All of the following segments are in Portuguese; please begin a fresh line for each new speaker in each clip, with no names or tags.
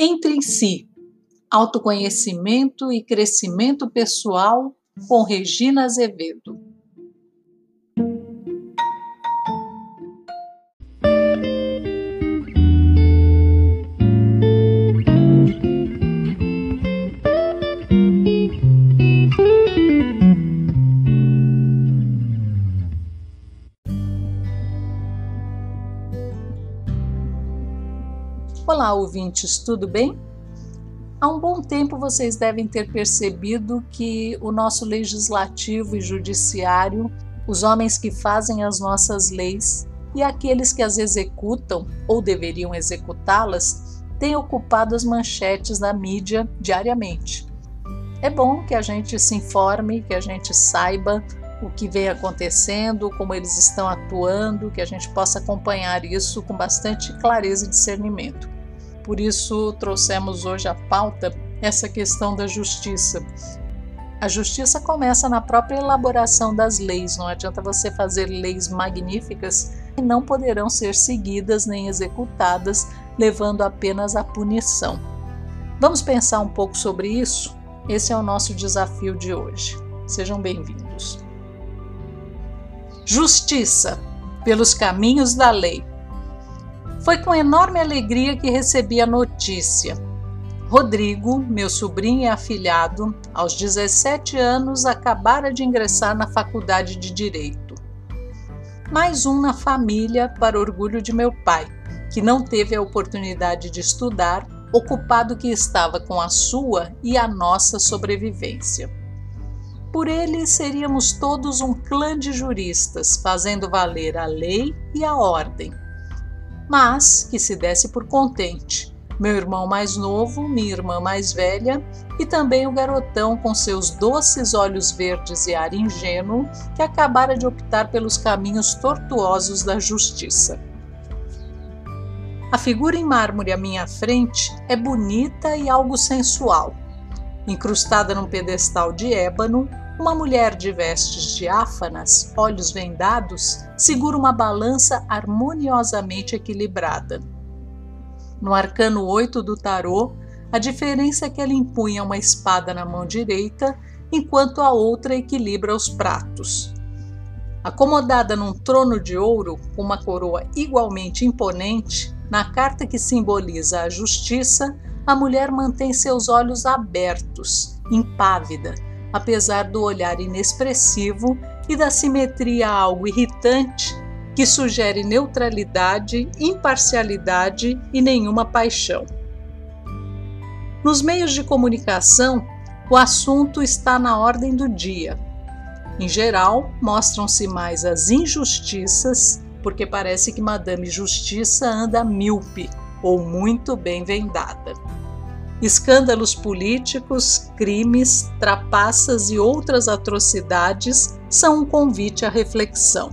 Entre em si, autoconhecimento e crescimento pessoal com Regina Azevedo. Olá, ouvintes, tudo bem? Há um bom tempo vocês devem ter percebido que o nosso legislativo e judiciário, os homens que fazem as nossas leis e aqueles que as executam ou deveriam executá-las, têm ocupado as manchetes da mídia diariamente. É bom que a gente se informe, que a gente saiba o que vem acontecendo, como eles estão atuando, que a gente possa acompanhar isso com bastante clareza e discernimento. Por isso, trouxemos hoje à pauta essa questão da justiça. A justiça começa na própria elaboração das leis, não adianta você fazer leis magníficas que não poderão ser seguidas nem executadas, levando apenas à punição. Vamos pensar um pouco sobre isso? Esse é o nosso desafio de hoje. Sejam bem-vindos. Justiça pelos caminhos da lei. Foi com enorme alegria que recebi a notícia. Rodrigo, meu sobrinho e afilhado, aos 17 anos acabara de ingressar na faculdade de Direito. Mais um na família, para orgulho de meu pai, que não teve a oportunidade de estudar, ocupado que estava com a sua e a nossa sobrevivência. Por ele seríamos todos um clã de juristas, fazendo valer a lei e a ordem mas que se desse por contente. Meu irmão mais novo, minha irmã mais velha e também o garotão com seus doces olhos verdes e ar ingênuo que acabara de optar pelos caminhos tortuosos da justiça. A figura em mármore à minha frente é bonita e algo sensual. Incrustada num pedestal de ébano, uma mulher de vestes diáfanas, olhos vendados, segura uma balança harmoniosamente equilibrada. No arcano 8 do tarô, a diferença é que ela empunha uma espada na mão direita, enquanto a outra equilibra os pratos. Acomodada num trono de ouro, com uma coroa igualmente imponente, na carta que simboliza a justiça, a mulher mantém seus olhos abertos, impávida, apesar do olhar inexpressivo e da simetria algo irritante que sugere neutralidade, imparcialidade e nenhuma paixão. Nos meios de comunicação, o assunto está na ordem do dia. Em geral, mostram-se mais as injustiças, porque parece que Madame Justiça anda míope ou muito bem vendada. Escândalos políticos, crimes, trapaças e outras atrocidades são um convite à reflexão.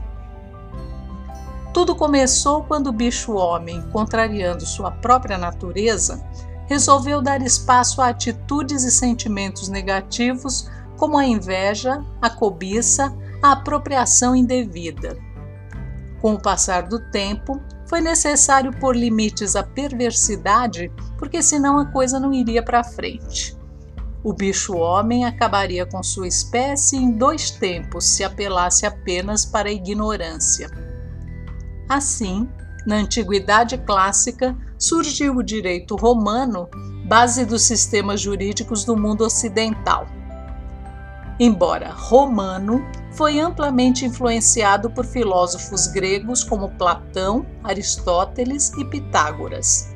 Tudo começou quando o bicho-homem, contrariando sua própria natureza, resolveu dar espaço a atitudes e sentimentos negativos como a inveja, a cobiça, a apropriação indevida. Com o passar do tempo, foi necessário pôr limites à perversidade, porque senão a coisa não iria para frente. O bicho-homem acabaria com sua espécie em dois tempos se apelasse apenas para a ignorância. Assim, na antiguidade clássica, surgiu o direito romano, base dos sistemas jurídicos do mundo ocidental. Embora romano, foi amplamente influenciado por filósofos gregos como Platão, Aristóteles e Pitágoras.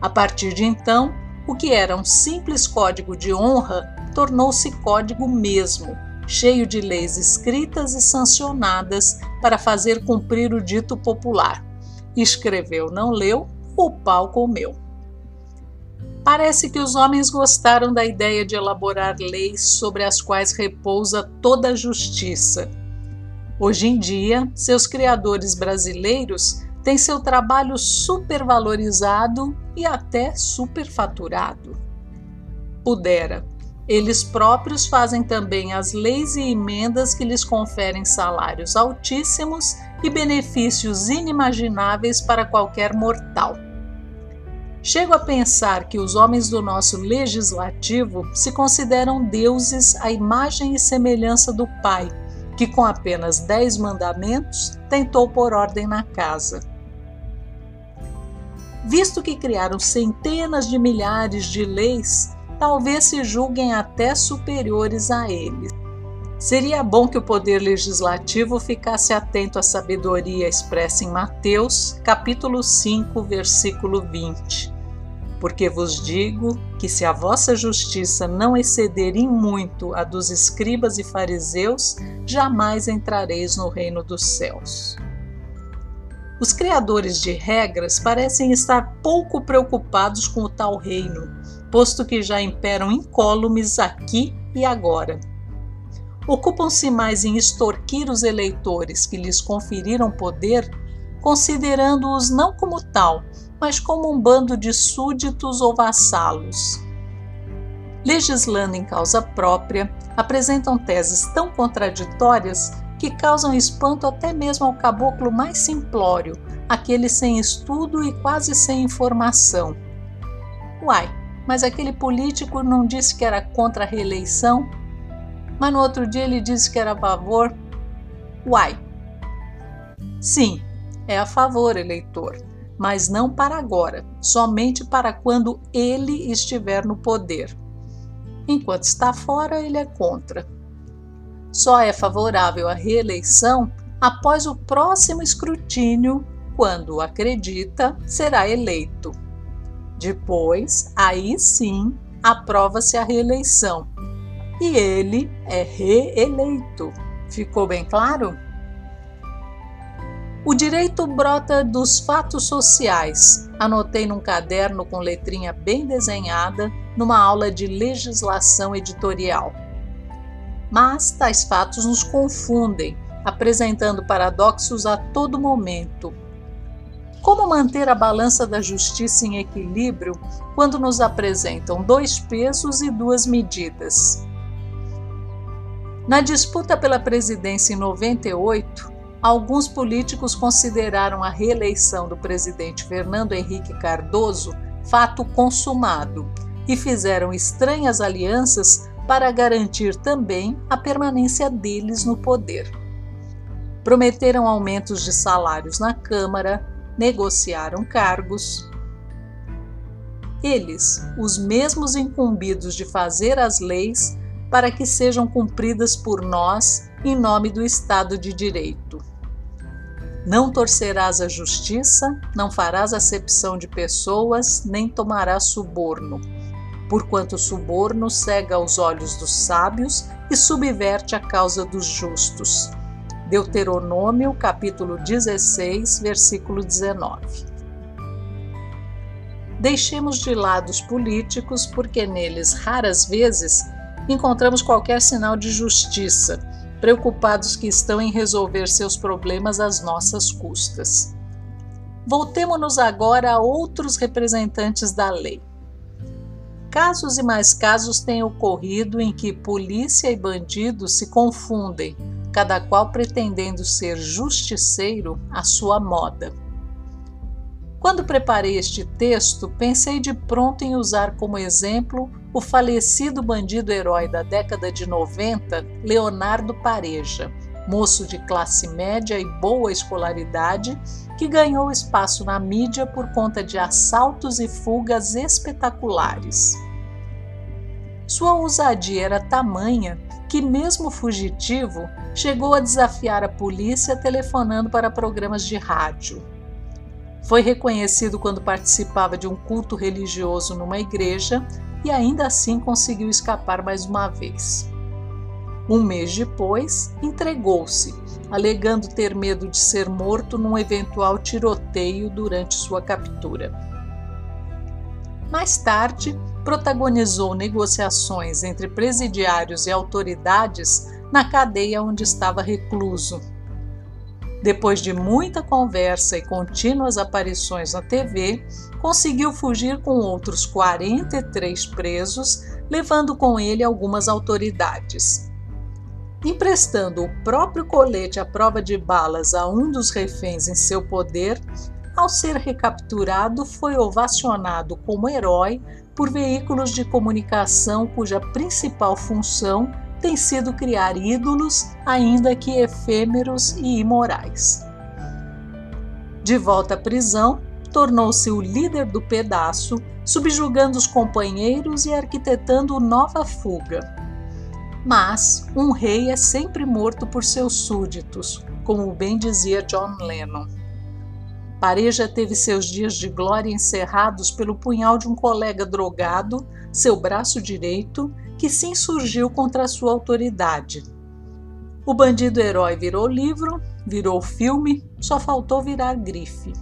A partir de então, o que era um simples código de honra tornou-se código mesmo, cheio de leis escritas e sancionadas para fazer cumprir o dito popular. Escreveu, não leu, o pau comeu. Parece que os homens gostaram da ideia de elaborar leis sobre as quais repousa toda a justiça. Hoje em dia, seus criadores brasileiros têm seu trabalho supervalorizado e até superfaturado. Pudera, eles próprios fazem também as leis e emendas que lhes conferem salários altíssimos e benefícios inimagináveis para qualquer mortal. Chego a pensar que os homens do nosso legislativo se consideram deuses à imagem e semelhança do Pai, que com apenas dez mandamentos tentou pôr ordem na casa. Visto que criaram centenas de milhares de leis, talvez se julguem até superiores a eles. Seria bom que o poder legislativo ficasse atento à sabedoria expressa em Mateus, capítulo 5, versículo 20. Porque vos digo que se a vossa justiça não exceder em muito a dos escribas e fariseus, jamais entrareis no reino dos céus. Os criadores de regras parecem estar pouco preocupados com o tal reino, posto que já imperam incólumes aqui e agora ocupam-se mais em extorquir os eleitores que lhes conferiram poder, considerando-os não como tal, mas como um bando de súditos ou vassalos. Legislando em causa própria, apresentam teses tão contraditórias que causam espanto até mesmo ao caboclo mais simplório, aquele sem estudo e quase sem informação. Uai, mas aquele político não disse que era contra a reeleição? Mas no outro dia ele disse que era a favor. Uai! Sim, é a favor, eleitor, mas não para agora, somente para quando ele estiver no poder. Enquanto está fora, ele é contra. Só é favorável à reeleição após o próximo escrutínio, quando acredita será eleito. Depois, aí sim, aprova-se a reeleição e ele é reeleito. Ficou bem claro? O direito brota dos fatos sociais. Anotei num caderno com letrinha bem desenhada numa aula de legislação editorial. Mas tais fatos nos confundem, apresentando paradoxos a todo momento. Como manter a balança da justiça em equilíbrio quando nos apresentam dois pesos e duas medidas? Na disputa pela presidência em 98, alguns políticos consideraram a reeleição do presidente Fernando Henrique Cardoso fato consumado e fizeram estranhas alianças para garantir também a permanência deles no poder. Prometeram aumentos de salários na Câmara, negociaram cargos. Eles, os mesmos incumbidos de fazer as leis, para que sejam cumpridas por nós em nome do Estado de Direito. Não torcerás a justiça, não farás acepção de pessoas, nem tomarás suborno, porquanto o suborno cega os olhos dos sábios e subverte a causa dos justos. Deuteronômio, capítulo 16, versículo 19. Deixemos de lado os políticos, porque neles raras vezes encontramos qualquer sinal de justiça, preocupados que estão em resolver seus problemas às nossas custas. Voltemos-nos agora a outros representantes da lei. Casos e mais casos têm ocorrido em que polícia e bandido se confundem, cada qual pretendendo ser justiceiro à sua moda. Quando preparei este texto, pensei de pronto em usar como exemplo o falecido bandido herói da década de 90, Leonardo Pareja, moço de classe média e boa escolaridade, que ganhou espaço na mídia por conta de assaltos e fugas espetaculares. Sua ousadia era tamanha que, mesmo fugitivo, chegou a desafiar a polícia telefonando para programas de rádio. Foi reconhecido quando participava de um culto religioso numa igreja e ainda assim conseguiu escapar mais uma vez. Um mês depois, entregou-se, alegando ter medo de ser morto num eventual tiroteio durante sua captura. Mais tarde, protagonizou negociações entre presidiários e autoridades na cadeia onde estava recluso depois de muita conversa e contínuas aparições na TV, conseguiu fugir com outros 43 presos, levando com ele algumas autoridades. Emprestando o próprio colete à prova de balas a um dos reféns em seu poder, ao ser recapturado, foi ovacionado como herói por veículos de comunicação cuja principal função tem sido criar ídolos, ainda que efêmeros e imorais. De volta à prisão, tornou-se o líder do pedaço, subjugando os companheiros e arquitetando nova fuga. Mas um rei é sempre morto por seus súditos, como bem dizia John Lennon. Pareja teve seus dias de glória encerrados pelo punhal de um colega drogado, seu braço direito, que se insurgiu contra sua autoridade. O bandido herói virou livro, virou filme, só faltou virar grife.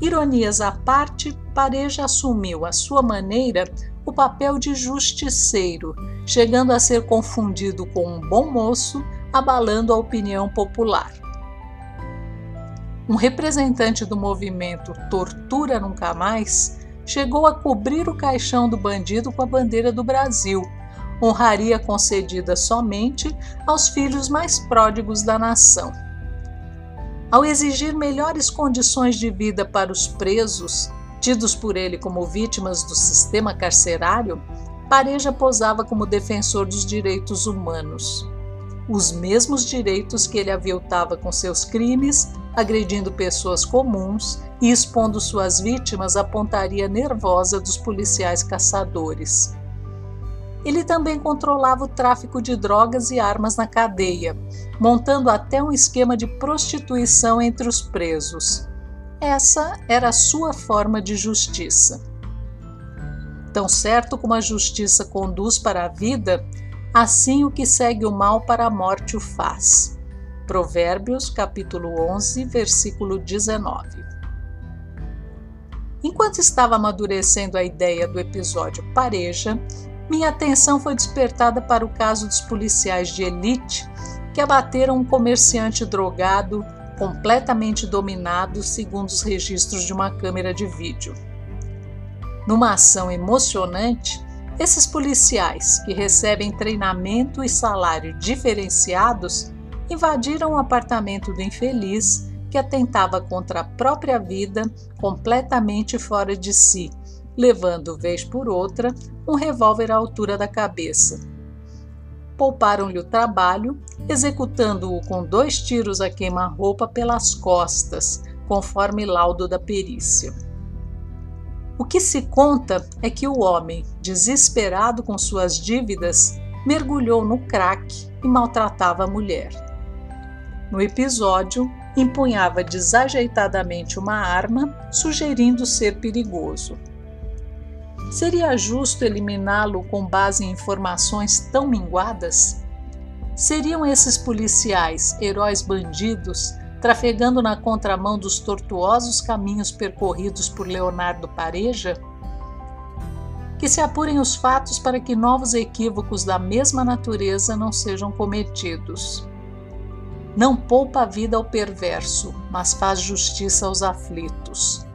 Ironias à parte, Pareja assumiu, à sua maneira, o papel de justiceiro, chegando a ser confundido com um bom moço, abalando a opinião popular. Um representante do movimento Tortura Nunca Mais chegou a cobrir o caixão do bandido com a bandeira do Brasil, honraria concedida somente aos filhos mais pródigos da nação. Ao exigir melhores condições de vida para os presos, tidos por ele como vítimas do sistema carcerário, Pareja posava como defensor dos direitos humanos. Os mesmos direitos que ele aviltava com seus crimes agredindo pessoas comuns e expondo suas vítimas à pontaria nervosa dos policiais caçadores. Ele também controlava o tráfico de drogas e armas na cadeia, montando até um esquema de prostituição entre os presos. Essa era a sua forma de justiça. Tão certo como a justiça conduz para a vida, assim o que segue o mal para a morte o faz. Provérbios, capítulo 11, versículo 19. Enquanto estava amadurecendo a ideia do episódio Pareja, minha atenção foi despertada para o caso dos policiais de elite que abateram um comerciante drogado completamente dominado, segundo os registros de uma câmera de vídeo. Numa ação emocionante, esses policiais, que recebem treinamento e salário diferenciados, invadiram o apartamento do infeliz, que atentava contra a própria vida, completamente fora de si, levando, vez por outra, um revólver à altura da cabeça. Pouparam-lhe o trabalho, executando-o com dois tiros a queima-roupa pelas costas, conforme laudo da perícia. O que se conta é que o homem, desesperado com suas dívidas, mergulhou no crack e maltratava a mulher. No episódio, empunhava desajeitadamente uma arma, sugerindo ser perigoso. Seria justo eliminá-lo com base em informações tão minguadas? Seriam esses policiais heróis bandidos trafegando na contramão dos tortuosos caminhos percorridos por Leonardo Pareja? Que se apurem os fatos para que novos equívocos da mesma natureza não sejam cometidos. Não poupa a vida ao perverso, mas faz justiça aos aflitos.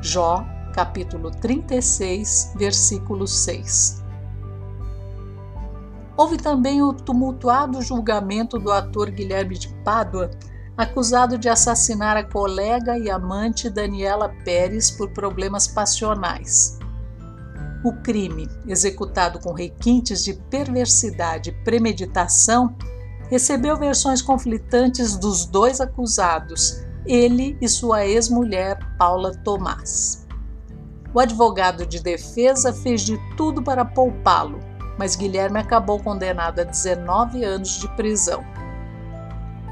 Jó, capítulo 36, versículo 6. Houve também o tumultuado julgamento do ator Guilherme de Pádua, acusado de assassinar a colega e amante Daniela Pérez por problemas passionais. O crime, executado com requintes de perversidade e premeditação, recebeu versões conflitantes dos dois acusados, ele e sua ex-mulher, Paula Tomás. O advogado de defesa fez de tudo para poupá-lo, mas Guilherme acabou condenado a 19 anos de prisão.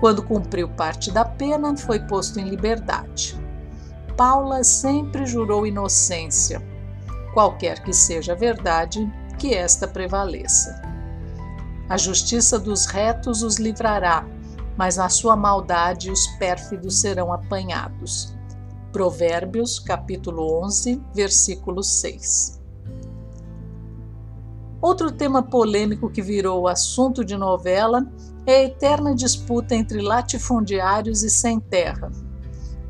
Quando cumpriu parte da pena, foi posto em liberdade. Paula sempre jurou inocência. Qualquer que seja a verdade, que esta prevaleça. A justiça dos retos os livrará, mas na sua maldade os pérfidos serão apanhados. Provérbios, capítulo 11, versículo 6. Outro tema polêmico que virou assunto de novela é a eterna disputa entre latifundiários e sem terra.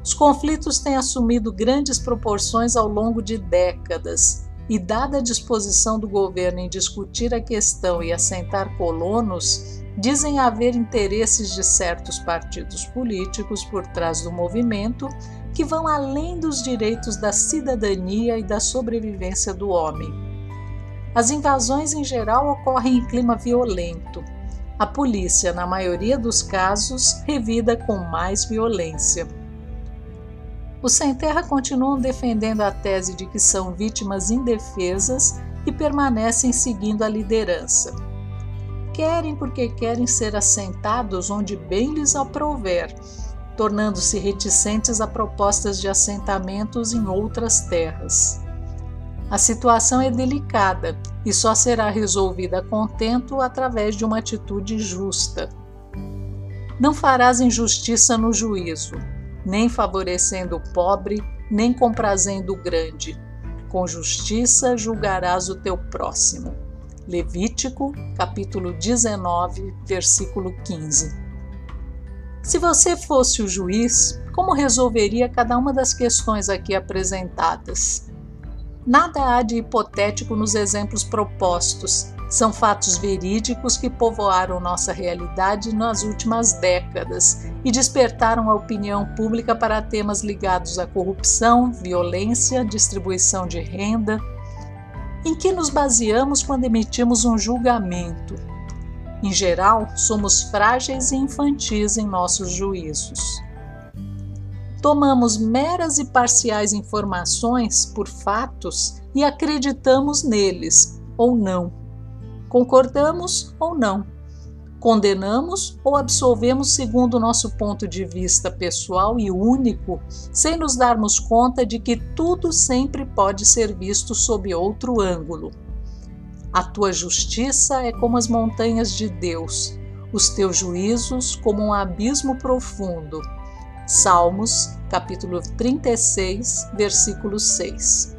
Os conflitos têm assumido grandes proporções ao longo de décadas e, dada a disposição do governo em discutir a questão e assentar colonos, dizem haver interesses de certos partidos políticos por trás do movimento, que vão além dos direitos da cidadania e da sobrevivência do homem. As invasões em geral ocorrem em clima violento. A polícia, na maioria dos casos, revida com mais violência. Os sem terra continuam defendendo a tese de que são vítimas indefesas e permanecem seguindo a liderança. Querem porque querem ser assentados onde bem lhes aprouver, tornando-se reticentes a propostas de assentamentos em outras terras. A situação é delicada e só será resolvida a contento através de uma atitude justa. Não farás injustiça no juízo, nem favorecendo o pobre, nem comprazendo o grande. Com justiça julgarás o teu próximo. Levítico, capítulo 19, versículo 15. Se você fosse o juiz, como resolveria cada uma das questões aqui apresentadas? Nada há de hipotético nos exemplos propostos. São fatos verídicos que povoaram nossa realidade nas últimas décadas e despertaram a opinião pública para temas ligados à corrupção, violência, distribuição de renda. Em que nos baseamos quando emitimos um julgamento? Em geral, somos frágeis e infantis em nossos juízos. Tomamos meras e parciais informações por fatos e acreditamos neles, ou não. Concordamos ou não. Condenamos ou absolvemos segundo nosso ponto de vista pessoal e único, sem nos darmos conta de que tudo sempre pode ser visto sob outro ângulo. A tua justiça é como as montanhas de Deus, os teus juízos como um abismo profundo. Salmos, capítulo 36, versículo 6.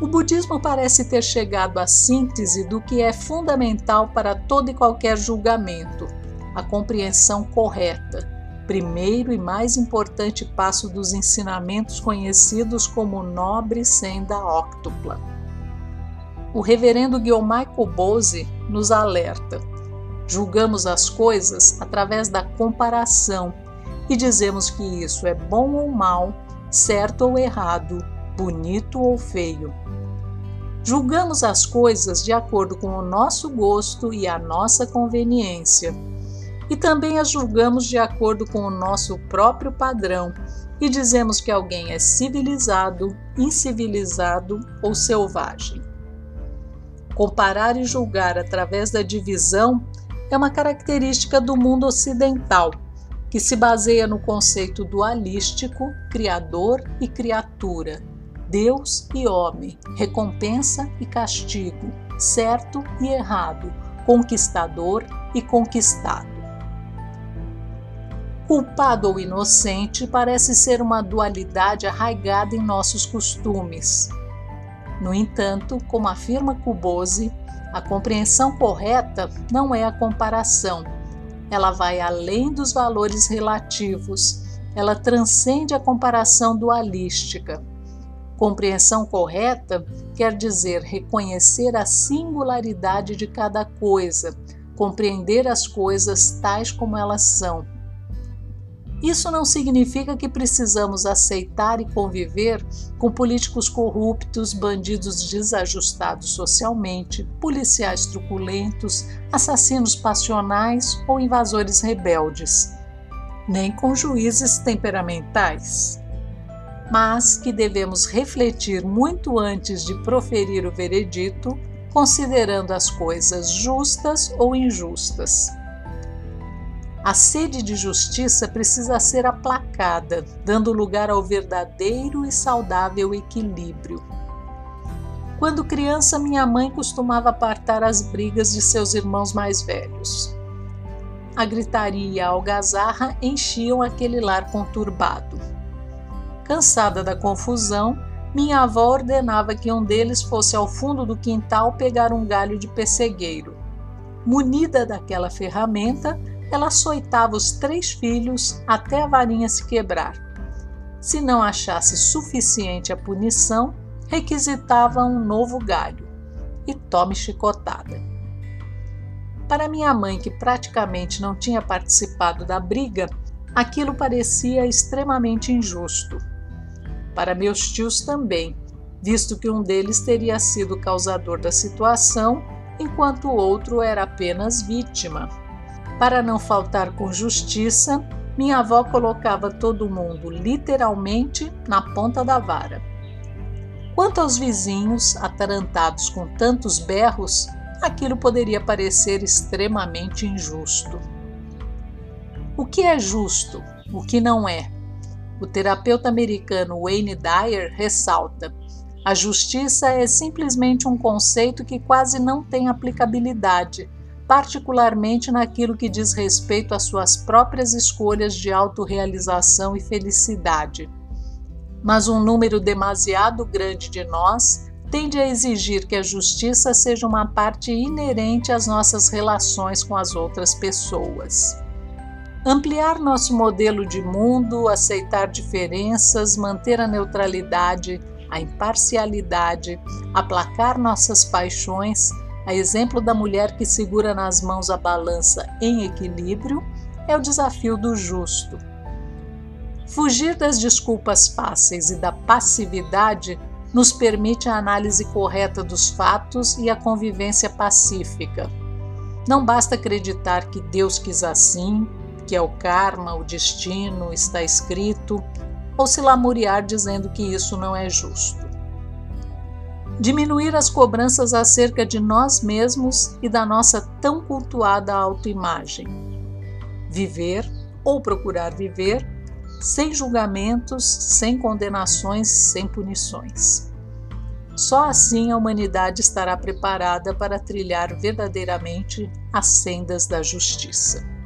O budismo parece ter chegado à síntese do que é fundamental para todo e qualquer julgamento, a compreensão correta, primeiro e mais importante passo dos ensinamentos conhecidos como nobre senda óctupla o reverendo Guiomar Cobose nos alerta. Julgamos as coisas através da comparação e dizemos que isso é bom ou mal, certo ou errado, bonito ou feio. Julgamos as coisas de acordo com o nosso gosto e a nossa conveniência. E também as julgamos de acordo com o nosso próprio padrão e dizemos que alguém é civilizado, incivilizado ou selvagem. Comparar e julgar através da divisão é uma característica do mundo ocidental, que se baseia no conceito dualístico, criador e criatura, Deus e homem, recompensa e castigo, certo e errado, conquistador e conquistado. Culpado ou inocente parece ser uma dualidade arraigada em nossos costumes. No entanto, como afirma Kubose, a compreensão correta não é a comparação. Ela vai além dos valores relativos. Ela transcende a comparação dualística. Compreensão correta quer dizer reconhecer a singularidade de cada coisa, compreender as coisas tais como elas são isso não significa que precisamos aceitar e conviver com políticos corruptos, bandidos desajustados socialmente, policiais truculentos, assassinos passionais ou invasores rebeldes, nem com juízes temperamentais. Mas que devemos refletir muito antes de proferir o veredito, considerando as coisas justas ou injustas a sede de justiça precisa ser aplacada, dando lugar ao verdadeiro e saudável equilíbrio. Quando criança, minha mãe costumava apartar as brigas de seus irmãos mais velhos. A gritaria e a algazarra enchiam aquele lar conturbado. Cansada da confusão, minha avó ordenava que um deles fosse ao fundo do quintal pegar um galho de pessegueiro. Munida daquela ferramenta, ela açoitava os três filhos até a varinha se quebrar. Se não achasse suficiente a punição, requisitava um novo galho e tome chicotada. Para minha mãe, que praticamente não tinha participado da briga, Aquilo parecia extremamente injusto. Para meus tios também, visto que um deles teria sido causador da situação, enquanto o outro era apenas vítima. Para não faltar com justiça, minha avó colocava todo mundo literalmente na ponta da vara. Quanto aos vizinhos, atarantados com tantos berros, aquilo poderia parecer extremamente injusto. O que é justo? O que não é? O terapeuta americano Wayne Dyer ressalta: a justiça é simplesmente um conceito que quase não tem aplicabilidade, particularmente naquilo que diz respeito às suas próprias escolhas de autorrealização e felicidade. Mas um número demasiado grande de nós tende a exigir que a justiça seja uma parte inerente às nossas relações com as outras pessoas. Ampliar nosso modelo de mundo, aceitar diferenças, manter a neutralidade, a imparcialidade, aplacar nossas paixões, a exemplo da mulher que segura nas mãos a balança em equilíbrio, é o desafio do justo. Fugir das desculpas fáceis e da passividade nos permite a análise correta dos fatos e a convivência pacífica. Não basta acreditar que Deus quis assim, que é o karma, o destino, está escrito, ou se lamuriar dizendo que isso não é justo. Diminuir as cobranças acerca de nós mesmos e da nossa tão cultuada autoimagem. Viver, ou procurar viver, sem julgamentos, sem condenações, sem punições. Só assim a humanidade estará preparada para trilhar verdadeiramente as sendas da justiça.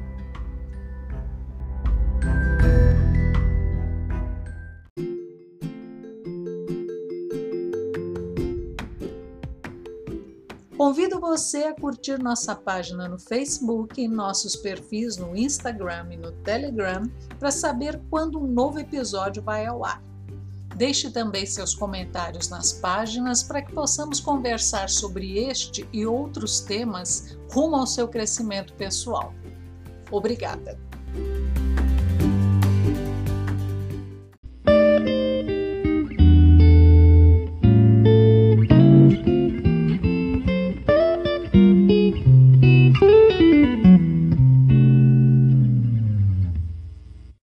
Convido você a curtir nossa página no Facebook e nossos perfis no Instagram e no Telegram para saber quando um novo episódio vai ao ar. Deixe também seus comentários nas páginas para que possamos conversar sobre este e outros temas rumo ao seu crescimento pessoal. Obrigada!